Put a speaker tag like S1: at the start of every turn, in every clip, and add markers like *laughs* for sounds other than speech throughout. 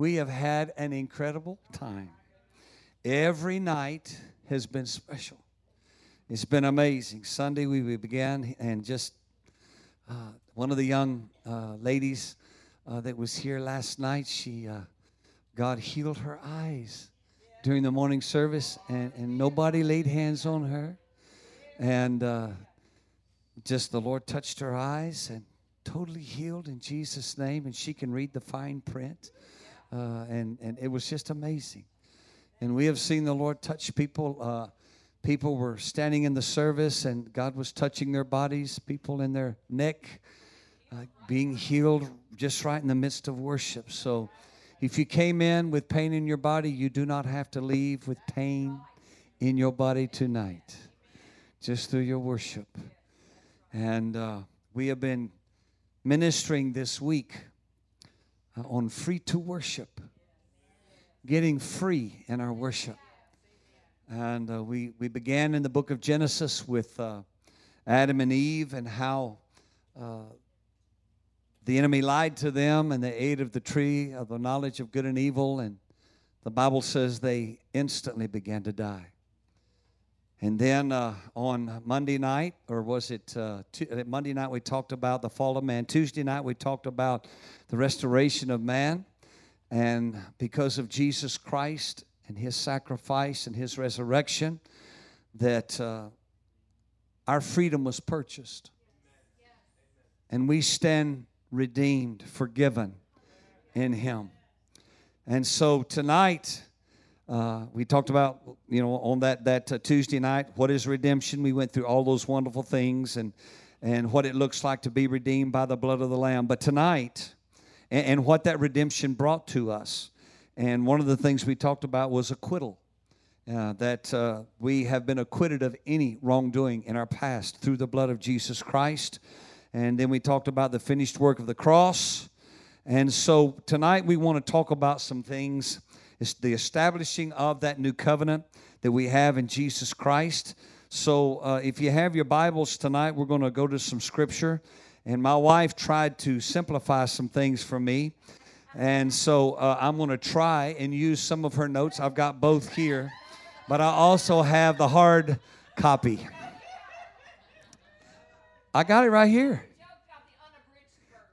S1: We have had an incredible time. Every night has been special. It's been amazing. Sunday we began, and just uh, one of the young uh, ladies uh, that was here last night, she uh, God healed her eyes during the morning service, and, and nobody laid hands on her. And uh, just the Lord touched her eyes and totally healed in Jesus' name, and she can read the fine print. Uh, and, and it was just amazing. And we have seen the Lord touch people. Uh, people were standing in the service, and God was touching their bodies, people in their neck uh, being healed just right in the midst of worship. So if you came in with pain in your body, you do not have to leave with pain in your body tonight, just through your worship. And uh, we have been ministering this week uh, on free to worship, getting free in our worship. And uh, we, we began in the book of Genesis with uh, Adam and Eve and how uh, the enemy lied to them and they ate of the tree of the knowledge of good and evil. And the Bible says they instantly began to die. And then uh, on Monday night, or was it uh, t- uh, Monday night, we talked about the fall of man. Tuesday night, we talked about the restoration of man. And because of Jesus Christ and his sacrifice and his resurrection, that uh, our freedom was purchased. And we stand redeemed, forgiven in him. And so tonight, uh, we talked about, you know, on that, that uh, Tuesday night, what is redemption? We went through all those wonderful things and, and what it looks like to be redeemed by the blood of the Lamb. But tonight, and, and what that redemption brought to us. And one of the things we talked about was acquittal. Uh, that uh, we have been acquitted of any wrongdoing in our past through the blood of Jesus Christ. And then we talked about the finished work of the cross. And so tonight we want to talk about some things it's the establishing of that new covenant that we have in Jesus Christ. So uh, if you have your Bibles tonight, we're going to go to some scripture. And my wife tried to simplify some things for me. And so uh, I'm going to try and use some of her notes. I've got both here, but I also have the hard copy. I got it right here.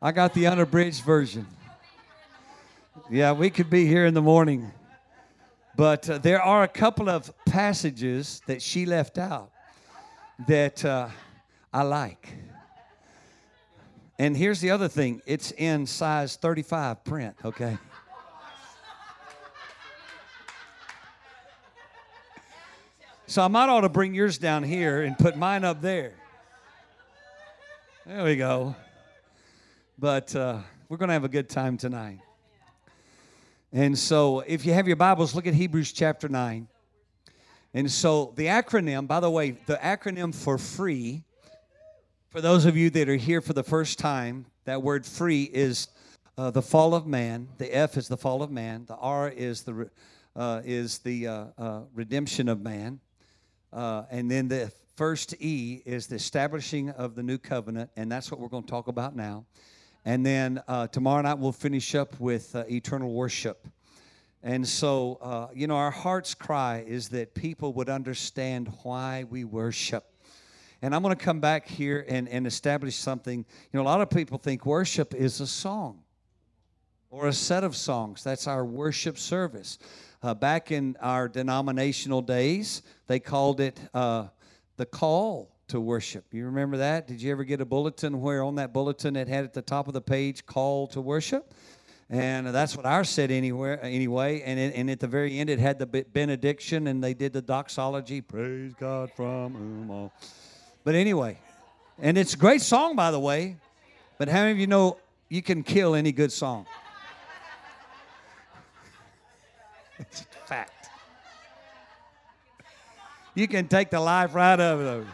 S1: I got the unabridged version. Yeah, we could be here in the morning. But uh, there are a couple of passages that she left out that uh, I like. And here's the other thing it's in size 35 print, okay? So I might ought to bring yours down here and put mine up there. There we go. But uh, we're going to have a good time tonight. And so, if you have your Bibles, look at Hebrews chapter 9. And so, the acronym, by the way, the acronym for free, for those of you that are here for the first time, that word free is uh, the fall of man. The F is the fall of man. The R is the, uh, is the uh, uh redemption of man. Uh, and then the first E is the establishing of the new covenant. And that's what we're going to talk about now. And then uh, tomorrow night we'll finish up with uh, eternal worship. And so, uh, you know, our heart's cry is that people would understand why we worship. And I'm going to come back here and, and establish something. You know, a lot of people think worship is a song or a set of songs. That's our worship service. Uh, back in our denominational days, they called it uh, the call to worship. You remember that? Did you ever get a bulletin where on that bulletin it had at the top of the page call to worship? And that's what ours said anywhere, anyway. And, it, and at the very end, it had the benediction, and they did the doxology. Praise God from whom all. But anyway, and it's a great song, by the way. But how many of you know you can kill any good song? *laughs* it's a fact. You can take the life right out of it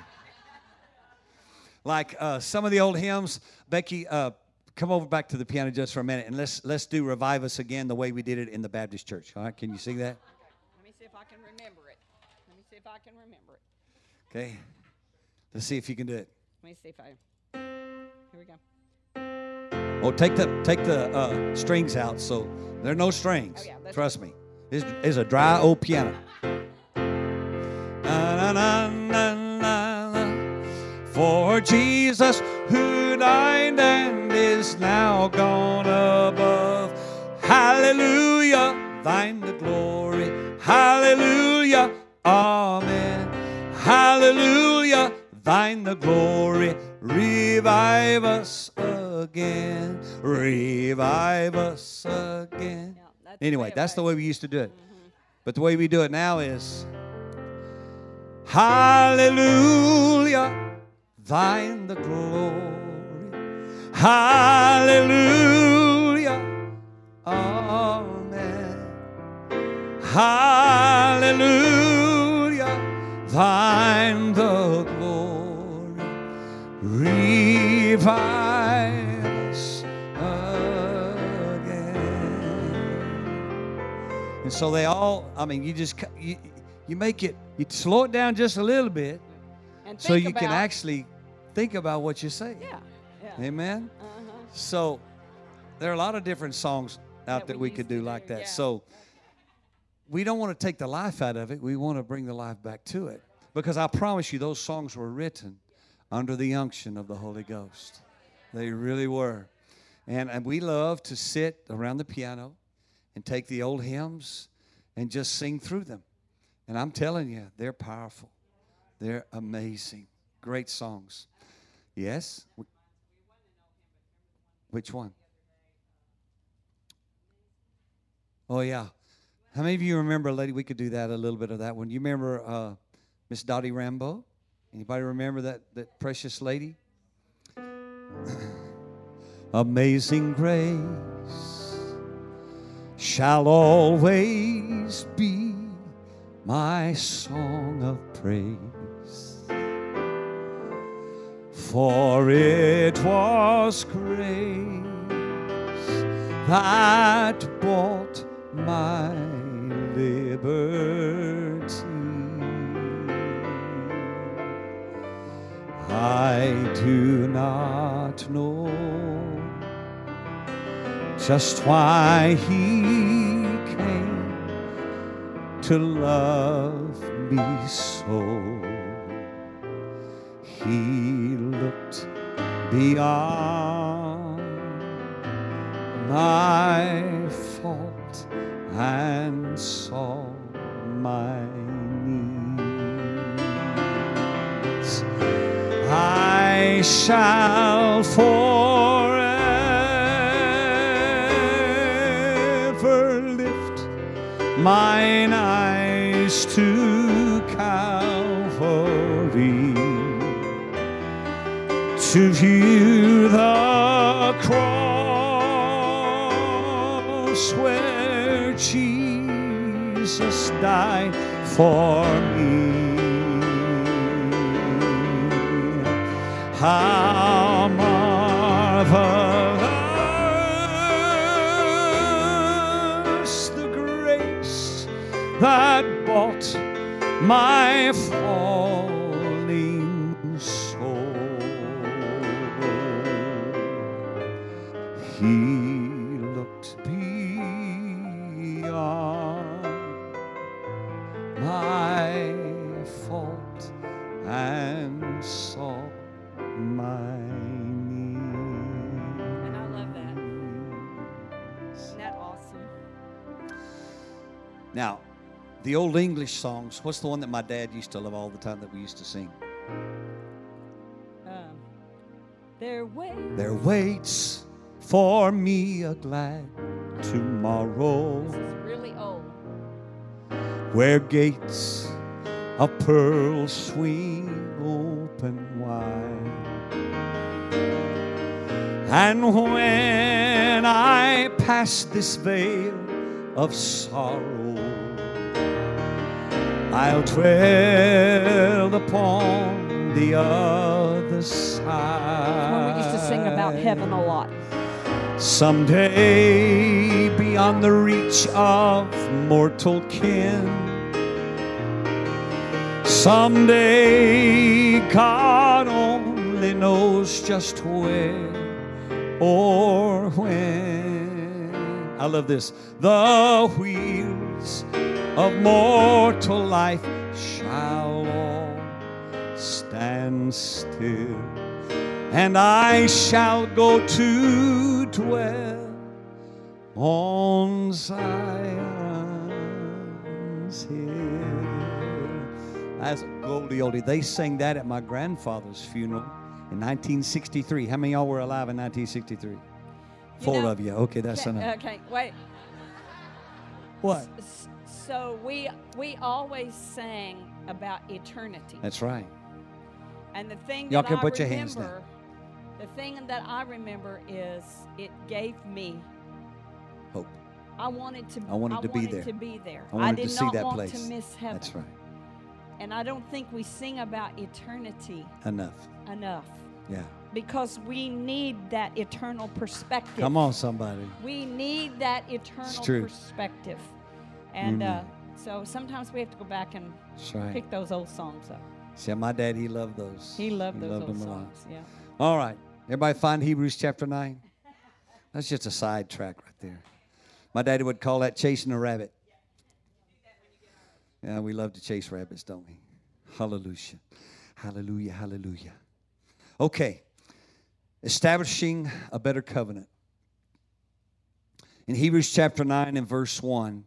S1: like uh, some of the old hymns. Becky, uh, come over back to the piano just for a minute and let's let's do revive us again the way we did it in the Baptist church. All right, can you sing that?
S2: Let me see if I can remember it. Let me see if I can remember it.
S1: Okay, let's see if you can do it.
S2: Let me see if I. Here we go.
S1: Oh, take the take the uh, strings out. So there are no strings.
S2: Oh, yeah,
S1: Trust me. It's, it's a dry old piano. For Jesus who died and is now gone above. Hallelujah, thine the glory. Hallelujah, amen. Hallelujah, thine the glory. Revive us again. Revive us again.
S2: That's
S1: Anyway, that's the way we used to do it. Mm-hmm. But the way we do it now is Hallelujah, thine the glory. Hallelujah, amen. Hallelujah, thine the glory. Revive us again. And so they all, I mean, you just, you, you make it, you slow it down just a little bit so you can actually think about what you say.
S2: Yeah. Yeah.
S1: Amen.
S2: Uh-huh.
S1: So there are a lot of different songs out
S2: That
S1: that
S2: we
S1: could do like
S2: do,
S1: that.
S2: yeah.
S1: So we don't want to take the life out of it. We want to bring the life back to it. Because I promise you, those songs were written under the unction of the Holy Ghost. They really were. And, and we love to sit around the piano and take the old hymns and just sing through them. And I'm telling you, they're powerful. They're amazing. Great songs. Yes? Which one? Oh yeah. How many of you remember, lady? We could do that a little bit of that one. You remember uh, Miss Dottie Rambo? Anybody remember that that precious lady? *sighs* Amazing grace shall always be my song of praise. For it was grace that bought my liberty. I do not know just why he came to love me so. He beyond my fault and saw my needs. I shall forever lift mine eyes to Calvary to view the cross where Jesus died for me. How marvelous the grace that bought my the old English songs, what's the one that my dad used to love all the time that we used to sing?
S2: Um, their way.
S1: There waits for me a glad tomorrow
S2: This is really old.
S1: where gates of pearl swing open wide. And when I pass this veil of sorrow, I'll dwell upon the other side.
S2: We used to sing about heaven a lot.
S1: Someday, beyond the reach of mortal kin, someday, God only knows just where or when. I love this. The wheels of mortal life shall all stand still, and I shall go to dwell on Zion's hill. That's goldie oldie. They sang that at my grandfather's funeral in 1963. How many of y'all were alive in 1963? Four
S2: know-
S1: of you. Okay, that's
S2: Okay,
S1: enough.
S2: okay, wait.
S1: What?
S2: S- So we we always sang about eternity.
S1: That's right.
S2: And the thing
S1: Y'all
S2: that
S1: can
S2: I
S1: put your hands down.
S2: remember, the thing that I remember is it gave me
S1: Hope.
S2: I wanted to.
S1: I wanted to be there.
S2: to be there.
S1: I wanted
S2: did
S1: to see
S2: not
S1: that
S2: want
S1: place.
S2: to miss heaven.
S1: That's right.
S2: And I don't think we sing about eternity
S1: Enough.
S2: enough
S1: Yeah.
S2: because we need that eternal perspective.
S1: Come on, somebody.
S2: We need that eternal
S1: true.
S2: perspective. And
S1: Mhm.
S2: uh, so sometimes we have to go back and
S1: right.
S2: pick those old songs up.
S1: See, my dad, he loved those.
S2: He loved those
S1: loved
S2: old
S1: them a lot.
S2: songs. Yeah.
S1: All right. Everybody find Hebrews chapter 9? That's just a sidetrack right there. My daddy would call that chasing a rabbit. Yeah, we love to chase rabbits, don't we? Hallelujah. Hallelujah. Hallelujah. Okay. Establishing a better covenant. In Hebrews chapter 9 and verse 1,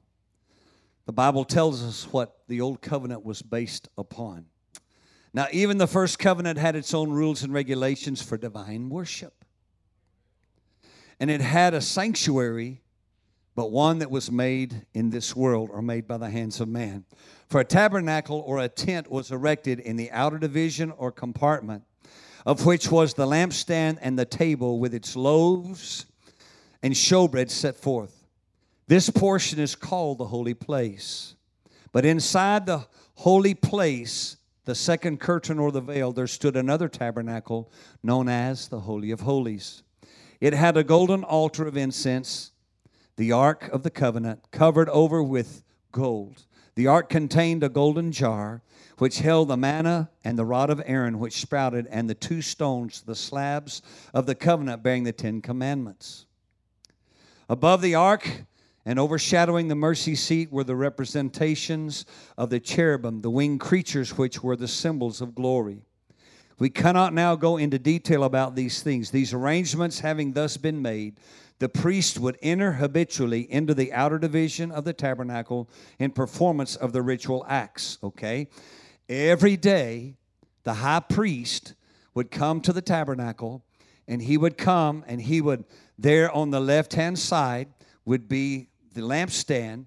S1: the Bible tells us what the old covenant was based upon. Now, even the first covenant had its own rules and regulations for divine worship. And it had a sanctuary, but one that was made in this world or made by the hands of man. For a tabernacle or a tent was erected in the outer division or compartment, of which was the lampstand and the table with its loaves and showbread set forth. This portion is called the holy place. But inside the holy place, the second curtain or the veil, there stood another tabernacle known as the Holy of Holies. It had a golden altar of incense, the Ark of the Covenant, covered over with gold. The ark contained a golden jar which held the manna and the rod of Aaron which sprouted, and the two stones, the slabs of the covenant bearing the Ten Commandments. Above the ark and overshadowing the mercy seat were the representations of the cherubim, the winged creatures which were the symbols of glory. We cannot now go into detail about these things. These arrangements having thus been made, the priest would enter habitually into the outer division of the tabernacle in performance of the ritual acts, okay? Every day, the high priest would come to the tabernacle and he would come and he would, there on the left hand side, would be the lampstand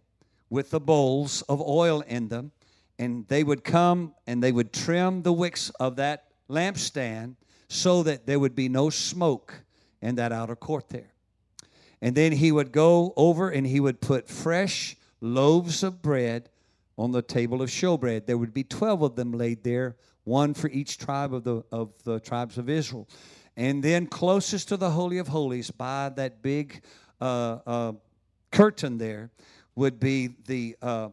S1: with the bowls of oil in them. And they would come and they would trim the wicks of that lampstand so that there would be no smoke in that outer court there. And then he would go over and he would put fresh loaves of bread on the table of showbread. There would be 12 of them laid there, one for each tribe of the, of the tribes of Israel. And then closest to the Holy of Holies, by that big uh, uh, curtain there, would be the uh,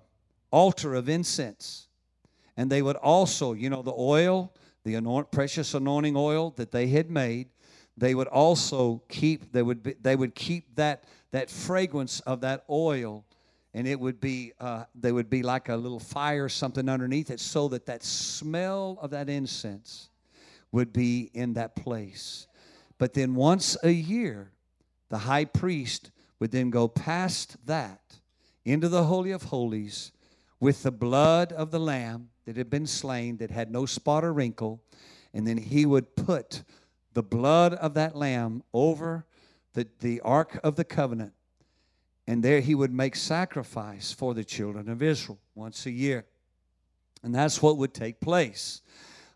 S1: altar of incense. And they would also, you know, the oil, the anoint, precious anointing oil that they had made, they would also keep they would be, they would keep that that fragrance of that oil and it would be uh, they would be like a little fire or something underneath it so that that smell of that incense would be in that place but then once a year the high priest would then go past that into the holy of holies with the blood of the lamb that had been slain that had no spot or wrinkle. And then he would put the blood of that lamb over the, the ark of the covenant. And there he would make sacrifice for the children of israel once a year. And that's what would take place.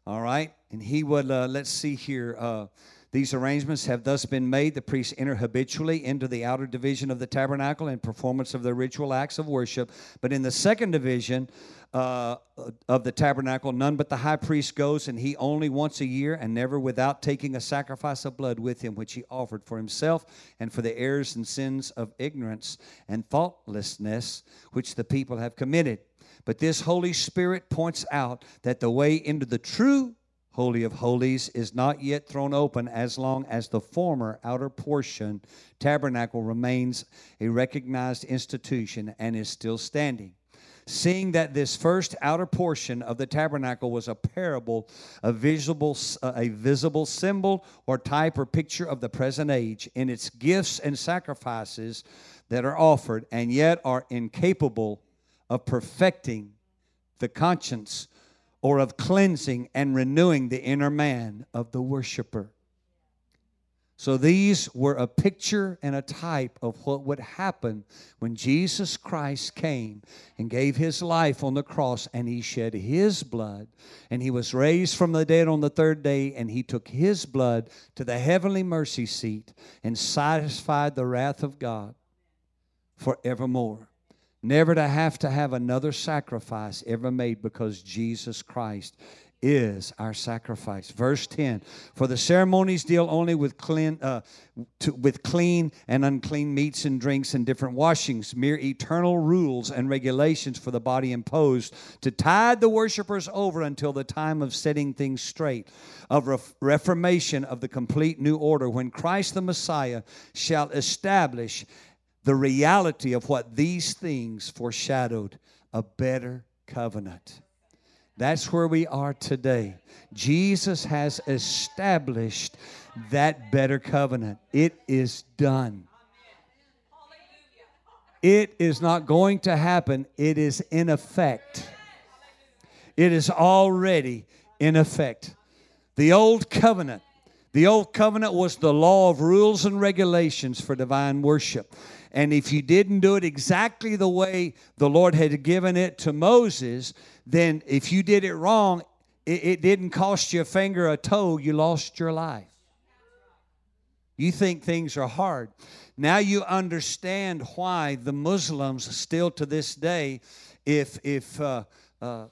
S1: All right? And he would uh, let's see here uh, these arrangements have thus been made. The priests enter habitually into the outer division of the tabernacle in performance of their ritual acts of worship. But in the second division uh, of the tabernacle, none but the high priest goes, and he only once a year, and never without taking a sacrifice of blood with him, which he offered for himself and for the errors and sins of ignorance and thoughtlessness which the people have committed. But this Holy Spirit points out that the way into the true Holy of Holies, is not yet thrown open as long as the former outer portion, tabernacle, remains a recognized institution and is still standing. Seeing that this first outer portion of the tabernacle was a parable, a visible, uh, a visible symbol or type or picture of the present age in its gifts and sacrifices that are offered, and yet are incapable of perfecting the conscience or of cleansing and renewing the inner man of the worshiper. So these were a picture and a type of what would happen when Jesus Christ came and gave his life on the cross and he shed his blood and he was raised from the dead on the third day and he took his blood to the heavenly mercy seat and satisfied the wrath of God forevermore. Never to have to have another sacrifice ever made because Jesus Christ is our sacrifice. Verse 10 For the ceremonies deal only with clean, uh, to, with clean and unclean meats and drinks and different washings, mere eternal rules and regulations for the body imposed to tide the worshippers over until the time of setting things straight, of ref- reformation of the complete new order, when Christ the Messiah shall establish the reality of what these things foreshadowed a better covenant. That's where we are today. Jesus has established that better covenant. It is done. It is not going to happen, it is in effect. It is already in effect. The old covenant, the old covenant was the law of rules and regulations for divine worship. And if you didn't do it exactly the way the Lord had given it to Moses, then if you did it wrong, it, it didn't cost you a finger or a toe, you lost your life. You think things are hard. Now you understand why the Muslims still to this day, if if uh, uh,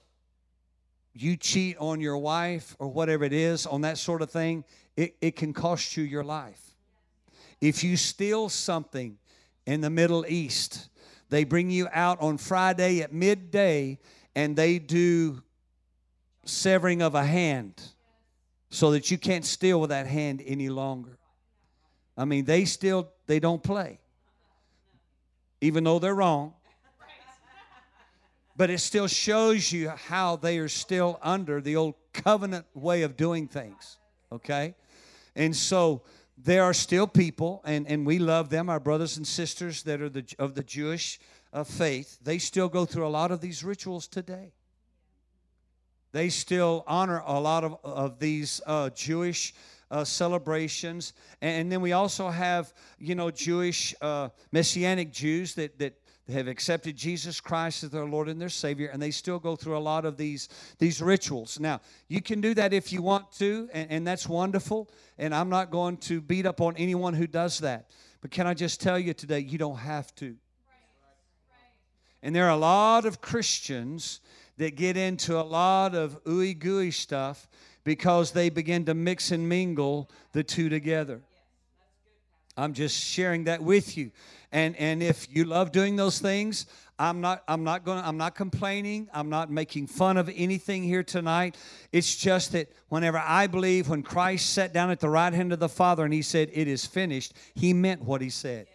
S1: you cheat on your wife or whatever it is on that sort of thing, it, it can cost you your life. If you steal something in the Middle East, they bring you out on Friday at midday and they do severing of a hand so that you can't steal with that hand any longer. I mean, they still they don't play. Even though they're wrong. But it still shows you how they are still under the old covenant way of doing things. Okay? And so there are still people, and, and we love them, our brothers and sisters that are the, of the Jewish of faith, they still go through a lot of these rituals today. They still honor a lot of, of these uh, Jewish uh, celebrations. And, then we also have, you know, Jewish uh, Messianic Jews that, that have accepted Jesus Christ as their Lord and their Savior, and they still go through a lot of these, these rituals. Now, you can do that if you want to, and, and that's wonderful. And I'm not going to beat up on anyone who does that. But can I just tell you today, you don't have to. And there are a lot of Christians that get into a lot of ooey gooey stuff because they begin to mix and mingle the two together. I'm just sharing that with you. And and if you love doing those things, I'm not I'm not going I'm not complaining. I'm not making fun of anything here tonight. It's just that whenever I believe when Christ sat down at the right hand of the Father and he said it is finished, he meant what he said.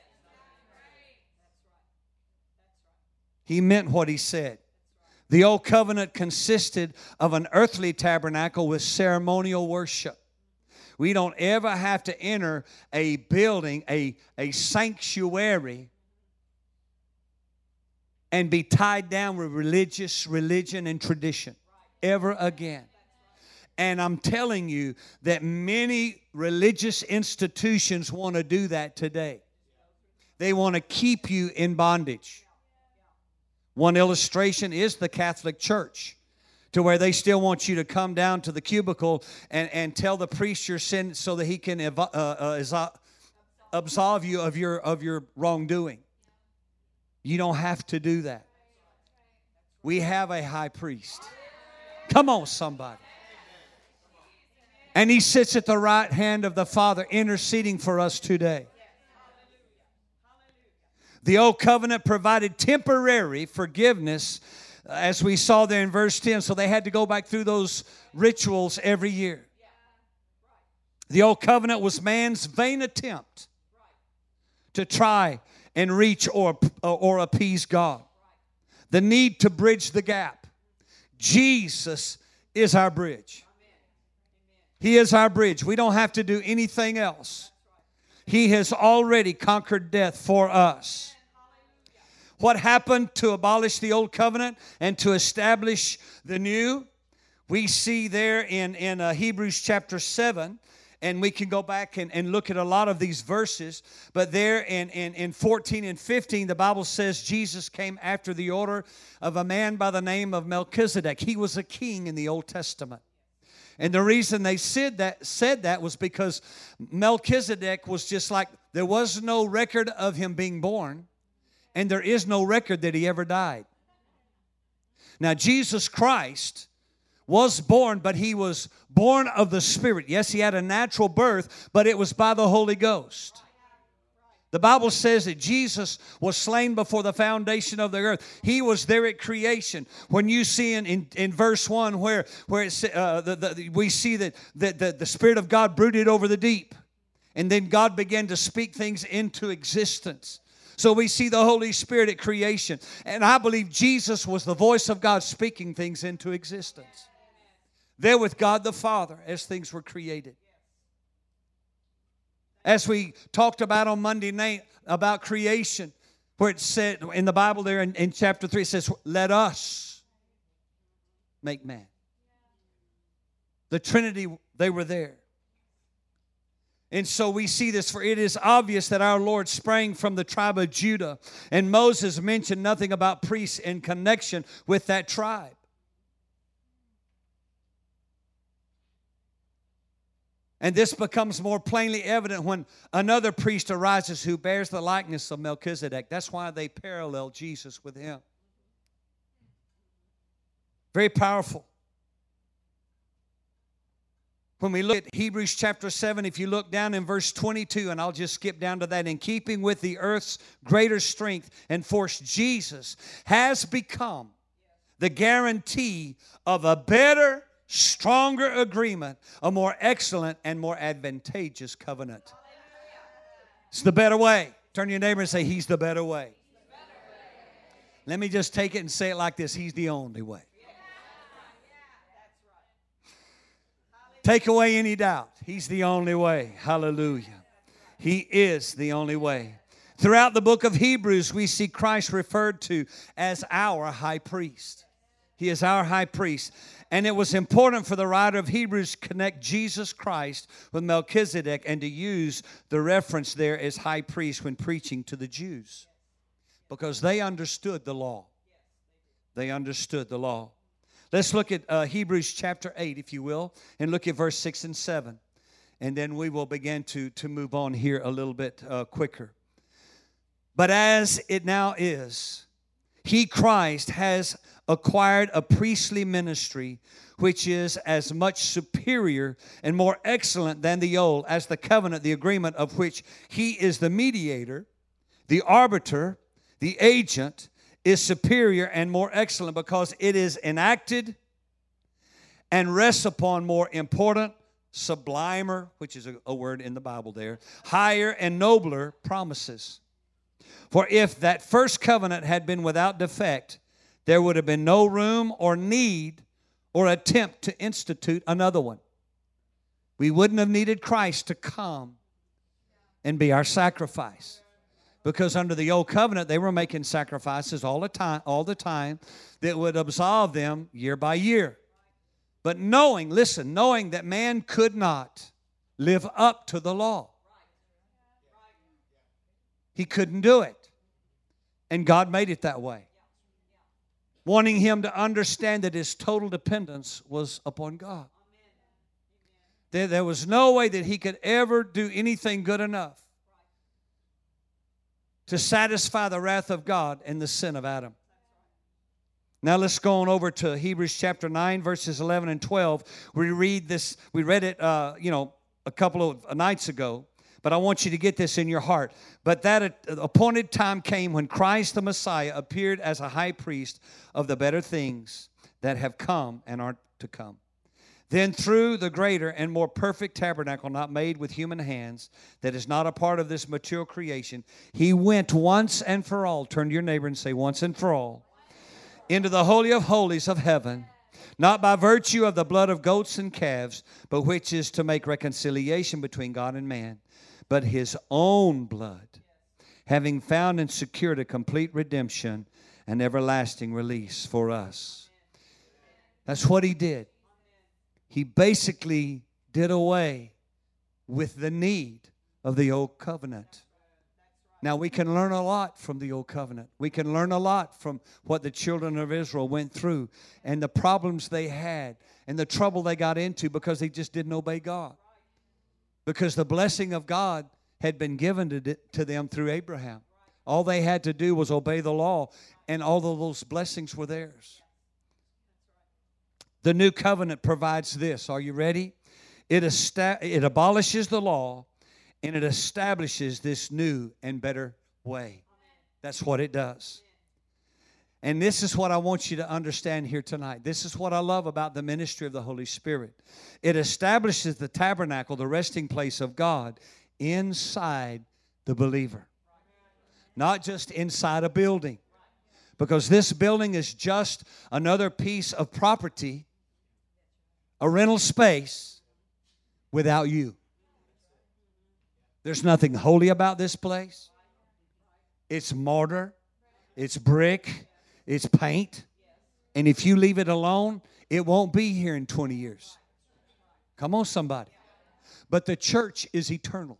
S1: He meant what he said. The old covenant consisted of an earthly tabernacle with ceremonial worship. We don't ever have to enter a building, a, a sanctuary, and be tied down with religious religion and tradition ever again. And I'm telling you that many religious institutions want to do that today. They want to keep you in bondage. One illustration is the Catholic Church, to where they still want you to come down to the cubicle and, and tell the priest your sin so that he can uh, uh, absolve you of your, of your wrongdoing. You don't have to do that. We have a high priest. Come on, somebody. And he sits at the right hand of the Father, interceding for us today. The old covenant provided temporary forgiveness as we saw there in verse 10. So they had to go back through those rituals every year. The old covenant was man's vain attempt to try and reach or, or appease God. The need to bridge the gap. Jesus is our bridge. He is our bridge. We don't have to do anything else. He has already conquered death for us. What happened to abolish the old covenant and to establish the new? We see there in, in uh, Hebrews chapter 7 and we can go back and, and look at a lot of these verses. But there in, in, in 14 and 15, the Bible says Jesus came after the order of a man by the name of Melchizedek. He was a king in the Old Testament. And the reason they said that, said that was because Melchizedek was just like there was no record of him being born, and there is no record that he ever died. Now, Jesus Christ was born, but he was born of the Spirit. Yes, he had a natural birth, but it was by the Holy Ghost. The Bible says that Jesus was slain before the foundation of the earth. He was there at creation. When you see in, in, in verse 1 where, where it's, uh, the, the, we see that, that the, the Spirit of God brooded over the deep, and then God began to speak things into existence. So we see the Holy Spirit at creation. And I believe Jesus was the voice of God speaking things into existence there with God the Father as things were created. As we talked about on Monday night about creation, where it said in the Bible there in, in chapter 3, it says, Let us make man. The Trinity, they were there. And so we see this, for it is obvious that our Lord sprang from the tribe of Judah, and Moses mentioned nothing about priests in connection with that tribe. And this becomes more plainly evident when another priest arises who bears the likeness of Melchizedek. That's why they parallel Jesus with him. Very powerful. When we look at Hebrews chapter 7, if you look down in verse 22, and I'll just skip down to that, in keeping with the earth's greater strength and force, Jesus has become the guarantee of a better stronger agreement, a more excellent and more advantageous covenant. It's the better way. Turn your neighbor and say, He's the better way. Let me just take it and say it like this He's the only way. Take away any doubt. He's the only way. Hallelujah. He is the only way. Throughout the book of Hebrews, we see Christ referred to as our high priest. He is our high priest. And it was important for the writer of Hebrews to connect Jesus Christ with Melchizedek and to use the reference there as high priest when preaching to the Jews because they understood the law. They understood the law. Let's look at uh, Hebrews chapter 8, if you will, and look at verse 6 and 7. And then we will begin to, to move on here a little bit uh, quicker. But as it now is, He, Christ, has acquired a priestly ministry which is as much superior and more excellent than the old, as the covenant, the agreement of which he is the mediator, the arbiter, the agent, is superior and more excellent because it is enacted and rests upon more important, sublimer, which is a, a word in the Bible there, higher and nobler promises. For if that first covenant had been without defect, there would have been no room or need or attempt to institute another one. We wouldn't have needed Christ to come and be our sacrifice. Because under the old covenant, they were making sacrifices all the time, all the time that would absolve them year by year. But knowing, listen, knowing that man could not live up to the law. He couldn't do it. And God made it that way wanting him to understand that his total dependence was upon God. There, there was no way that he could ever do anything good enough to satisfy the wrath of God and the sin of Adam. Now let's go on over to Hebrews chapter 9, verses 11 and 12. We read this, we read it, uh, you know, a couple of nights ago. But I want you to get this in your heart. But that appointed time came when Christ the Messiah appeared as a high priest of the better things that have come and are to come. Then, through the greater and more perfect tabernacle, not made with human hands, that is not a part of this material creation, he went once and for all. Turn to your neighbor and say, once and for all, into the Holy of Holies of heaven not by virtue of the blood of goats and calves, but which is to make reconciliation between God and man, but his own blood, having found and secured a complete redemption and everlasting release for us. That's what he did. He basically did away with the need of the old covenant. Now, we can learn a lot from the Old Covenant. We can learn a lot from what the children of Israel went through and the problems they had and the trouble they got into because they just didn't obey God. Because the blessing of God had been given to, to them through Abraham. All they had to do was obey the law, and all of those blessings were theirs. The new covenant provides this. Are you ready? It, esta- it abolishes the law and it establishes this new and better way. That's what it does. And this is what I want you to understand here tonight. This is what I love about the ministry of the Holy Spirit. It establishes the tabernacle, the resting place of God, inside the believer, not just inside a building. Because this building is just another piece of property, a rental space, without you. There's nothing holy about this place. It's mortar, it's brick, it's paint. And if you leave it alone, it won't be here in 20 years. Come on, somebody. But the church is eternal.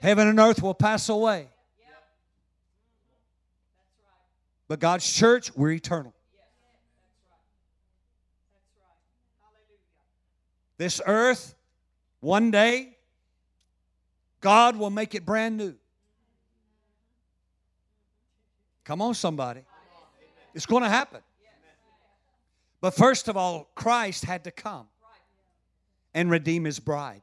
S1: Heaven and earth will pass away. But God's church, we're eternal. This earth, one day, God will make it brand new. Come on, somebody. It's going to happen. But first of all, Christ had to come and redeem his bride.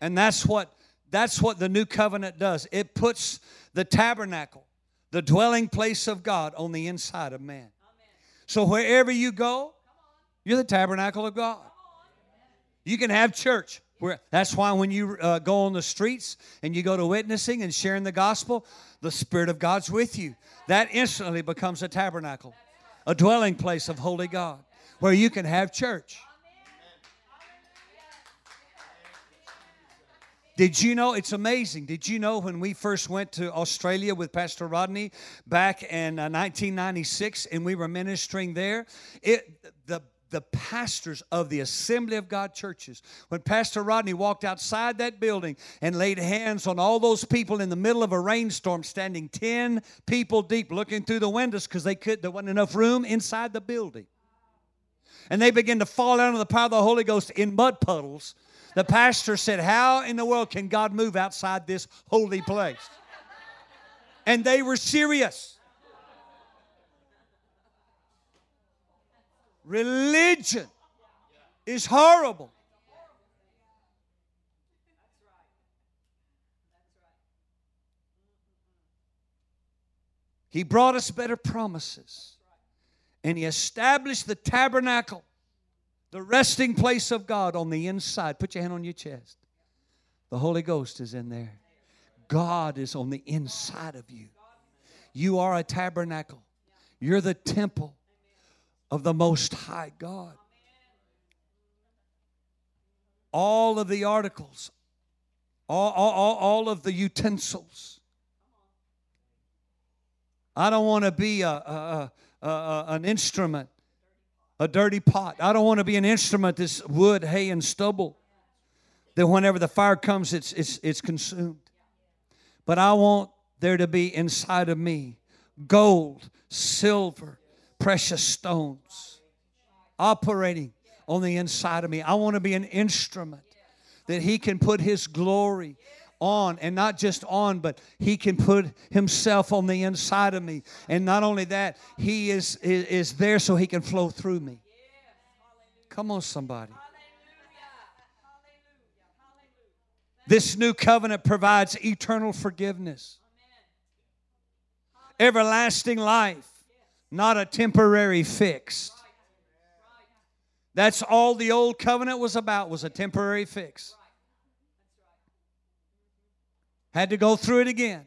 S1: And that's what that's what the new covenant does. It puts the tabernacle, the dwelling place of God on the inside of man. So wherever you go, you're the tabernacle of God. You can have church. Where, that's why when you uh, go on the streets and you go to witnessing and sharing the gospel, the Spirit of God's with you. That instantly becomes a tabernacle, a dwelling place of holy God, where you can have church. Did you know? It's amazing. Did you know when we first went to Australia with Pastor Rodney back in uh, 1996 and we were ministering there? It, the the pastors of the Assembly of God churches. When Pastor Rodney walked outside that building and laid hands on all those people in the middle of a rainstorm, standing 10 people deep, looking through the windows because they could there wasn't enough room inside the building. And they began to fall under the power of the Holy Ghost in mud puddles. The pastor said, How in the world can God move outside this holy place? And they were serious. Religion is horrible. He brought us better promises. And He established the tabernacle, the resting place of God on the inside. Put your hand on your chest. The Holy Ghost is in there. God is on the inside of you. You are a tabernacle, you're the temple of the Most High God. All of the articles, all, all, all of the utensils. I don't want to be a, a, a, a, an instrument, a dirty pot. I don't want to be an instrument that's wood, hay, and stubble. That whenever the fire comes, it's, it's, it's consumed. But I want there to be inside of me gold, silver, precious stones operating on the inside of me. I want to be an instrument that He can put His glory on and not just on but he can put himself on the inside of me. And not only that he is is, is there so he can flow through me. Come on somebody. This new covenant provides eternal forgiveness, everlasting life, not a temporary fix. That's all the old covenant was about was a temporary fix. Had to go through it again.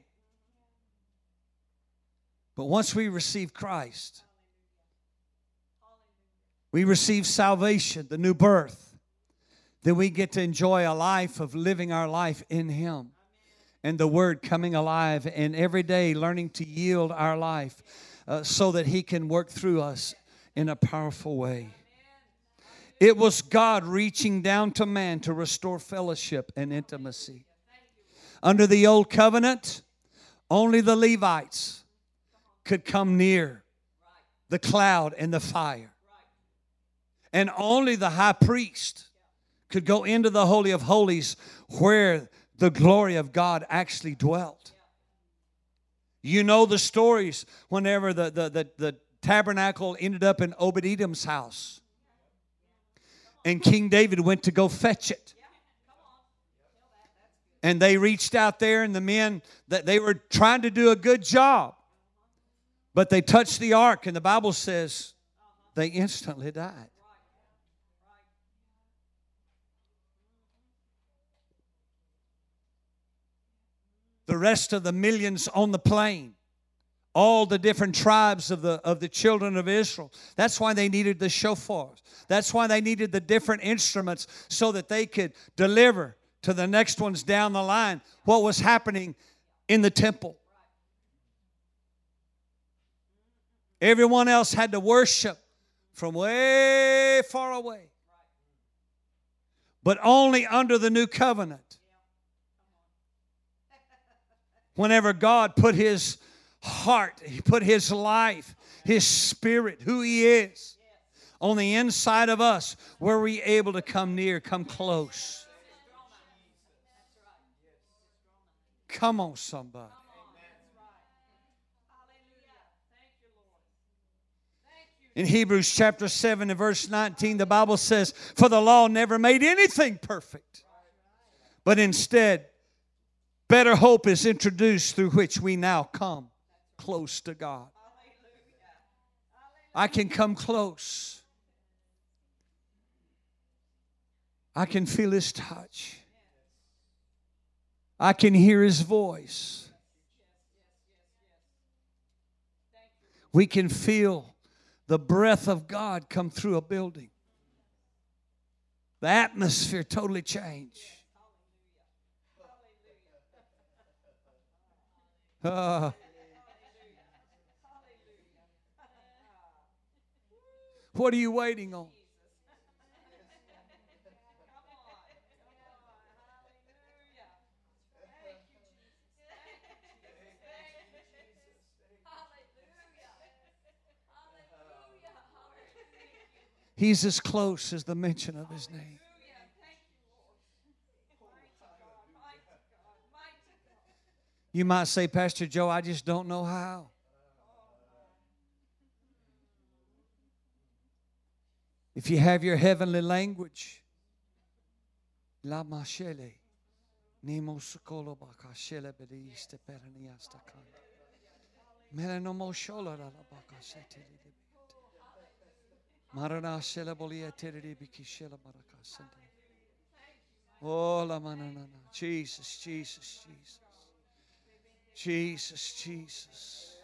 S1: But once we receive Christ, we receive salvation, the new birth, then we get to enjoy a life of living our life in Him and the Word coming alive and every day learning to yield our life uh, so that He can work through us in a powerful way. It was God reaching down to man to restore fellowship and intimacy. Under the old covenant, only the Levites could come near the cloud and the fire. And only the high priest could go into the Holy of Holies where the glory of God actually dwelt. You know the stories whenever the, the, the, the tabernacle ended up in Obed Edom's house. And King David went to go fetch it. And they reached out there, and the men that they were trying to do a good job. But they touched the ark, and the Bible says they instantly died. The rest of the millions on the plain all the different tribes of the of the children of Israel. That's why they needed the shofars. That's why they needed the different instruments so that they could deliver to the next ones down the line what was happening in the temple. Everyone else had to worship from way far away. But only under the new covenant whenever God put his heart, he put his life, his spirit, who he is on the inside of us, were we able to come near, come close. Come on, somebody. In Hebrews chapter 7 and verse 19, the Bible says, For the law never made anything perfect, but instead Better hope is introduced through which we now come close to God. I can come close. I can feel His touch. I can hear His voice. We can feel the breath of God come through a building. The atmosphere totally changed. Uh, what are you waiting on? He's as close as the mention of his name. You might say, Pastor Joe, I just don't know how. If you have your heavenly language, La Mashele, Nemo Sokolo Bakashele Bediste Peraniasta Kanda. Melanomo Shola La Bakashete. Marana Shela Bolia Terri Bikishela Barakasende. Oh, La Manana. Jesus, Jesus, Jesus. Jesus, Jesus.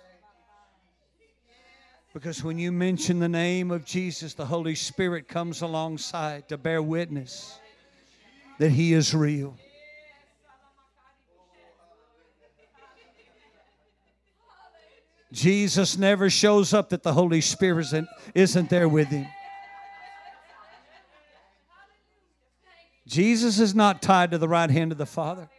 S1: Because when you mention the name of Jesus, the Holy Spirit comes alongside to bear witness that He is real. Jesus never shows up that the Holy Spirit isn't, isn't there with him. Jesus is not tied to the right hand of the Father.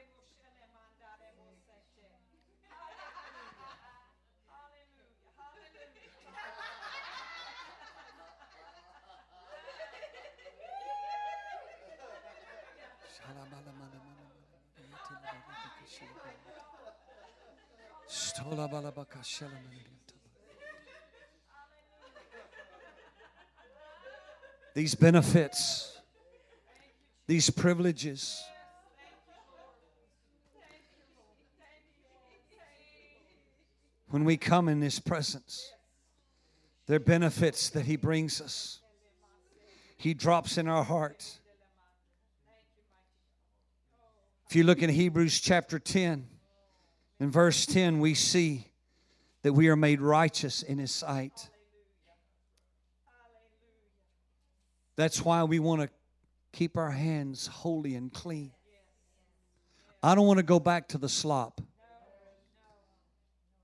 S1: These benefits, these privileges. When we come in His presence, they're benefits that He brings us, He drops in our heart. If you look in Hebrews chapter 10, in verse 10, we see that we are made righteous in His sight. That's why we want to keep our hands holy and clean. I don't want to go back to the slop.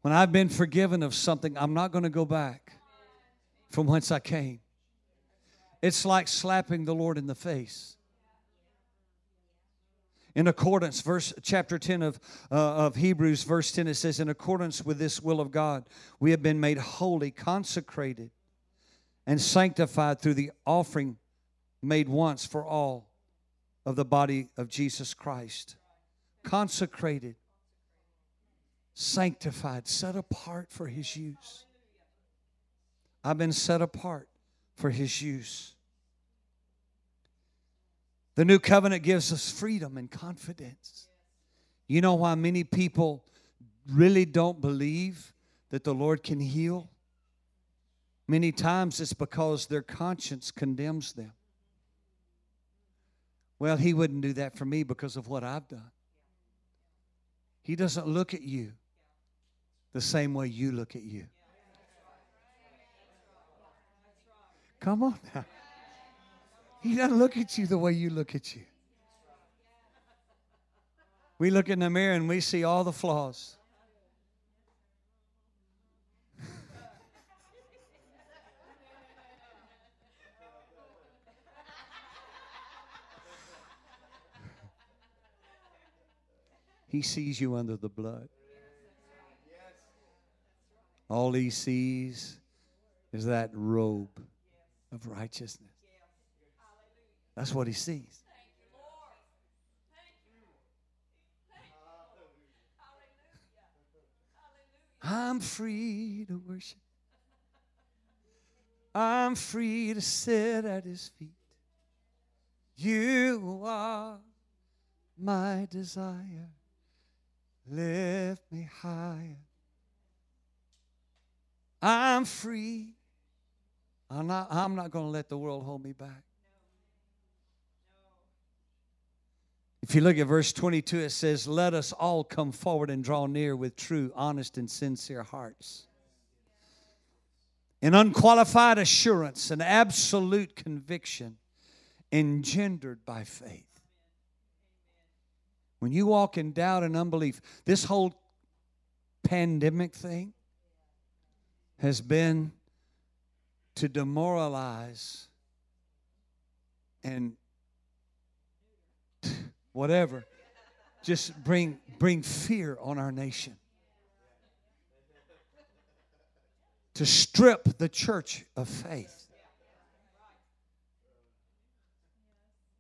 S1: When I've been forgiven of something, I'm not going to go back from whence I came. It's like slapping the Lord in the face. In accordance, verse chapter 10 of, uh, of Hebrews, verse 10, it says, In accordance with this will of God, we have been made holy, consecrated, and sanctified through the offering made once for all of the body of Jesus Christ. Consecrated, sanctified, set apart for his use. I've been set apart for his use. The new covenant gives us freedom and confidence. You know why many people really don't believe that the Lord can heal? Many times it's because their conscience condemns them. Well, He wouldn't do that for me because of what I've done. He doesn't look at you the same way you look at you. Come on now. He doesn't look at you the way you look at you. We look in the mirror and we see all the flaws. he sees you under the blood. All he sees is that robe of righteousness. That's what he sees. I'm free to worship. I'm free to sit at his feet. You are my desire. Lift me higher. I'm free. I'm not, I'm not going to let the world hold me back. If you look at verse 22, it says, Let us all come forward and draw near with true, honest, and sincere hearts. An unqualified assurance, an absolute conviction engendered by faith. When you walk in doubt and unbelief, this whole pandemic thing has been to demoralize and whatever just bring bring fear on our nation. To strip the church of faith.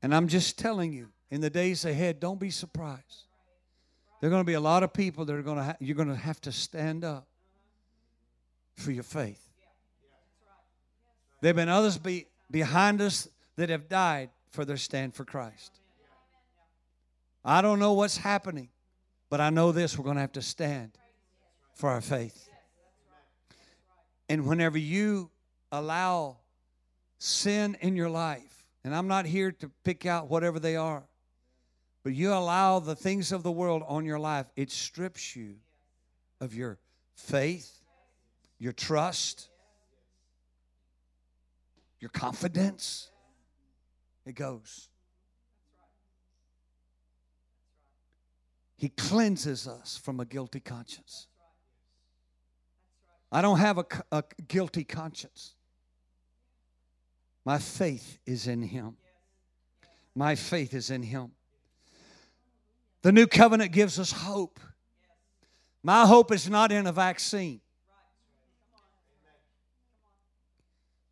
S1: And i'm just telling you in the days ahead don't be surprised. There are going to be a lot of people that are going to ha- you're going to have to stand up for your faith. There have been others be, behind us that have died for their stand for Christ. I don't know what's happening, but I know this we're going to have to stand for our faith. And whenever you allow sin in your life, and I'm not here to pick out whatever they are, but you allow the things of the world on your life, it strips you of your faith, your trust, your confidence. It goes. He cleanses us from a guilty conscience. I don't have a, a guilty conscience. My faith is in Him. My faith is in Him. The new covenant gives us hope. My hope is not in a vaccine.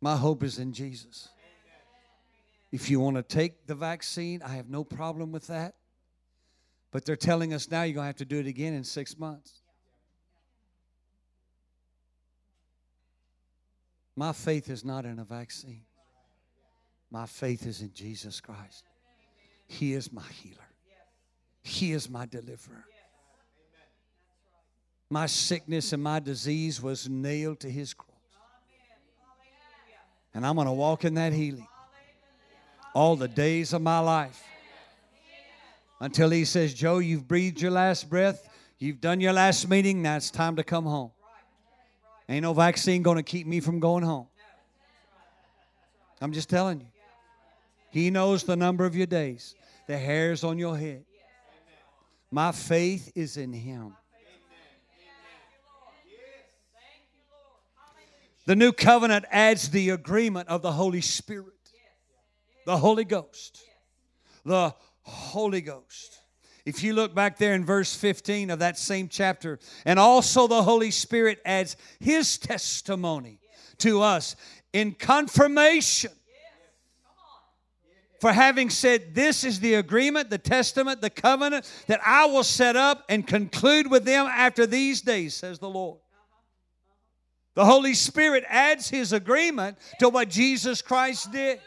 S1: My hope is in Jesus. If you want to take the vaccine, I have no problem with that. But they're telling us now you're going to have to do it again in six months. My faith is not in a vaccine. My faith is in Jesus Christ. He is my healer, He is my deliverer. My sickness and my disease was nailed to his cross. And I'm going to walk in that healing all the days of my life. Until he says, Joe, you've breathed your last breath, you've done your last meeting, now it's time to come home. Ain't no vaccine going to keep me from going home. I'm just telling you. He knows the number of your days, the hairs on your head. My faith is in Him. The new covenant adds the agreement of the Holy Spirit, the Holy Ghost. The Holy Ghost. If you look back there in verse 15 of that same chapter, and also the Holy Spirit adds His testimony to us in confirmation for having said, This is the agreement, the testament, the covenant that I will set up and conclude with them after these days, says the Lord. The Holy Spirit adds His agreement to what Jesus Christ did.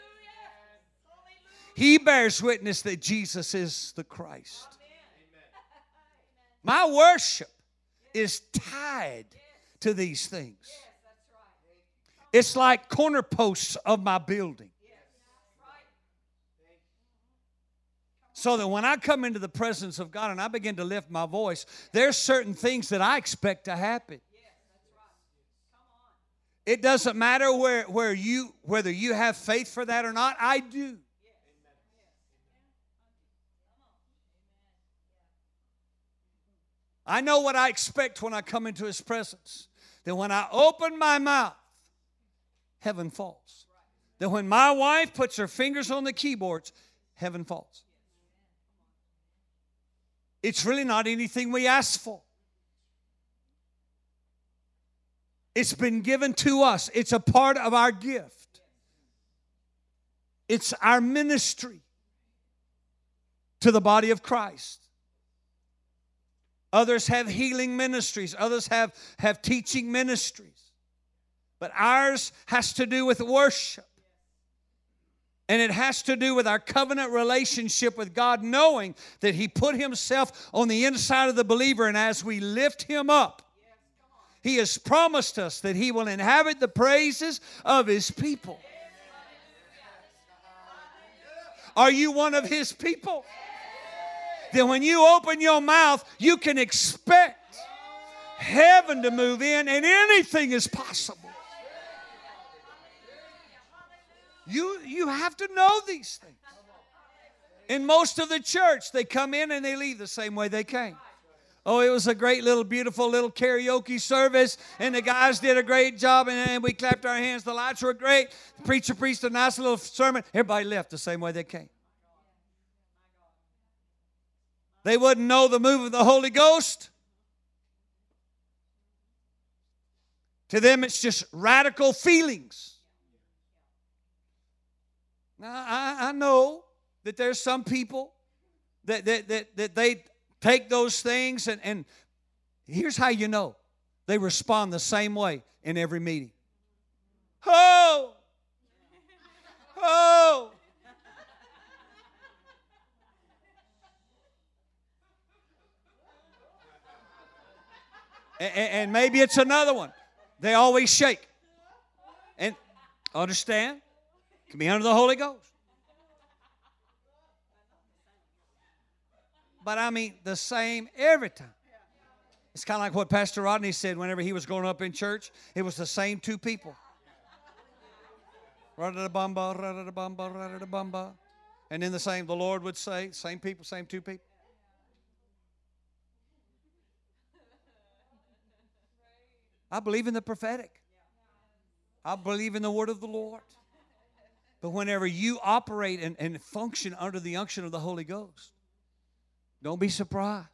S1: He bears witness that Jesus is the Christ. My worship is tied to these things. It's like corner posts of my building. So that when I come into the presence of God and I begin to lift my voice, there's certain things that I expect to happen. It doesn't matter where, where you whether you have faith for that or not, I do. I know what I expect when I come into his presence. That when I open my mouth, heaven falls. That when my wife puts her fingers on the keyboards, heaven falls. It's really not anything we ask for. It's been given to us, it's a part of our gift, it's our ministry to the body of Christ. Others have healing ministries, others have, have teaching ministries. But ours has to do with worship. And it has to do with our covenant relationship with God, knowing that He put Himself on the inside of the believer, and as we lift Him up, He has promised us that He will inhabit the praises of His people. Are you one of His people? Then, when you open your mouth, you can expect heaven to move in, and anything is possible. You, you have to know these things. In most of the church, they come in and they leave the same way they came. Oh, it was a great little, beautiful little karaoke service, and the guys did a great job, and, and we clapped our hands. The lights were great. The preacher preached a nice little sermon. Everybody left the same way they came. They wouldn't know the move of the Holy Ghost. To them, it's just radical feelings. Now, I, I know that there's some people that, that, that, that they take those things, and, and here's how you know they respond the same way in every meeting. Oh! Oh! And, and maybe it's another one. They always shake. And understand? can be under the Holy Ghost. But I mean, the same every time. It's kind of like what Pastor Rodney said whenever he was growing up in church. It was the same two people. And then the same, the Lord would say, same people, same two people. I believe in the prophetic. I believe in the word of the Lord. But whenever you operate and, and function under the unction of the Holy Ghost, don't be surprised.